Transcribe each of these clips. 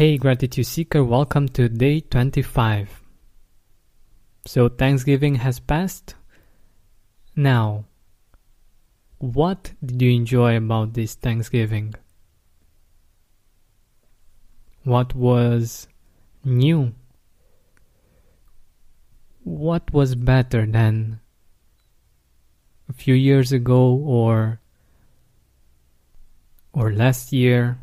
Hey, Gratitude Seeker, welcome to day 25. So, Thanksgiving has passed. Now, what did you enjoy about this Thanksgiving? What was new? What was better than a few years ago or or last year?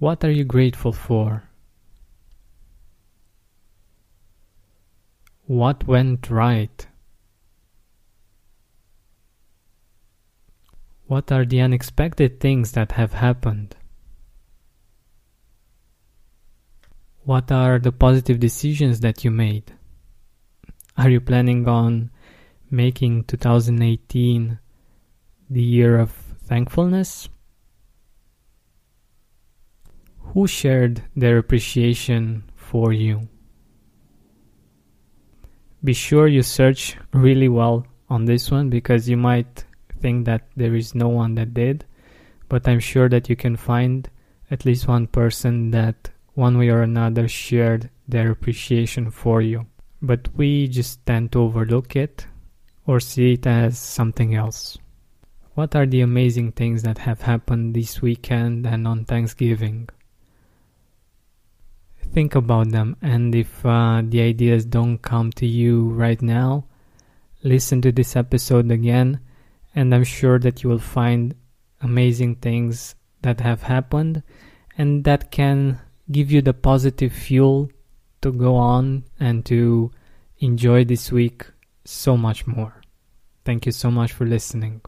What are you grateful for? What went right? What are the unexpected things that have happened? What are the positive decisions that you made? Are you planning on making 2018 the year of thankfulness? Who shared their appreciation for you? Be sure you search really well on this one because you might think that there is no one that did, but I'm sure that you can find at least one person that one way or another shared their appreciation for you. But we just tend to overlook it or see it as something else. What are the amazing things that have happened this weekend and on Thanksgiving? Think about them and if uh, the ideas don't come to you right now listen to this episode again and i'm sure that you will find amazing things that have happened and that can give you the positive fuel to go on and to enjoy this week so much more. Thank you so much for listening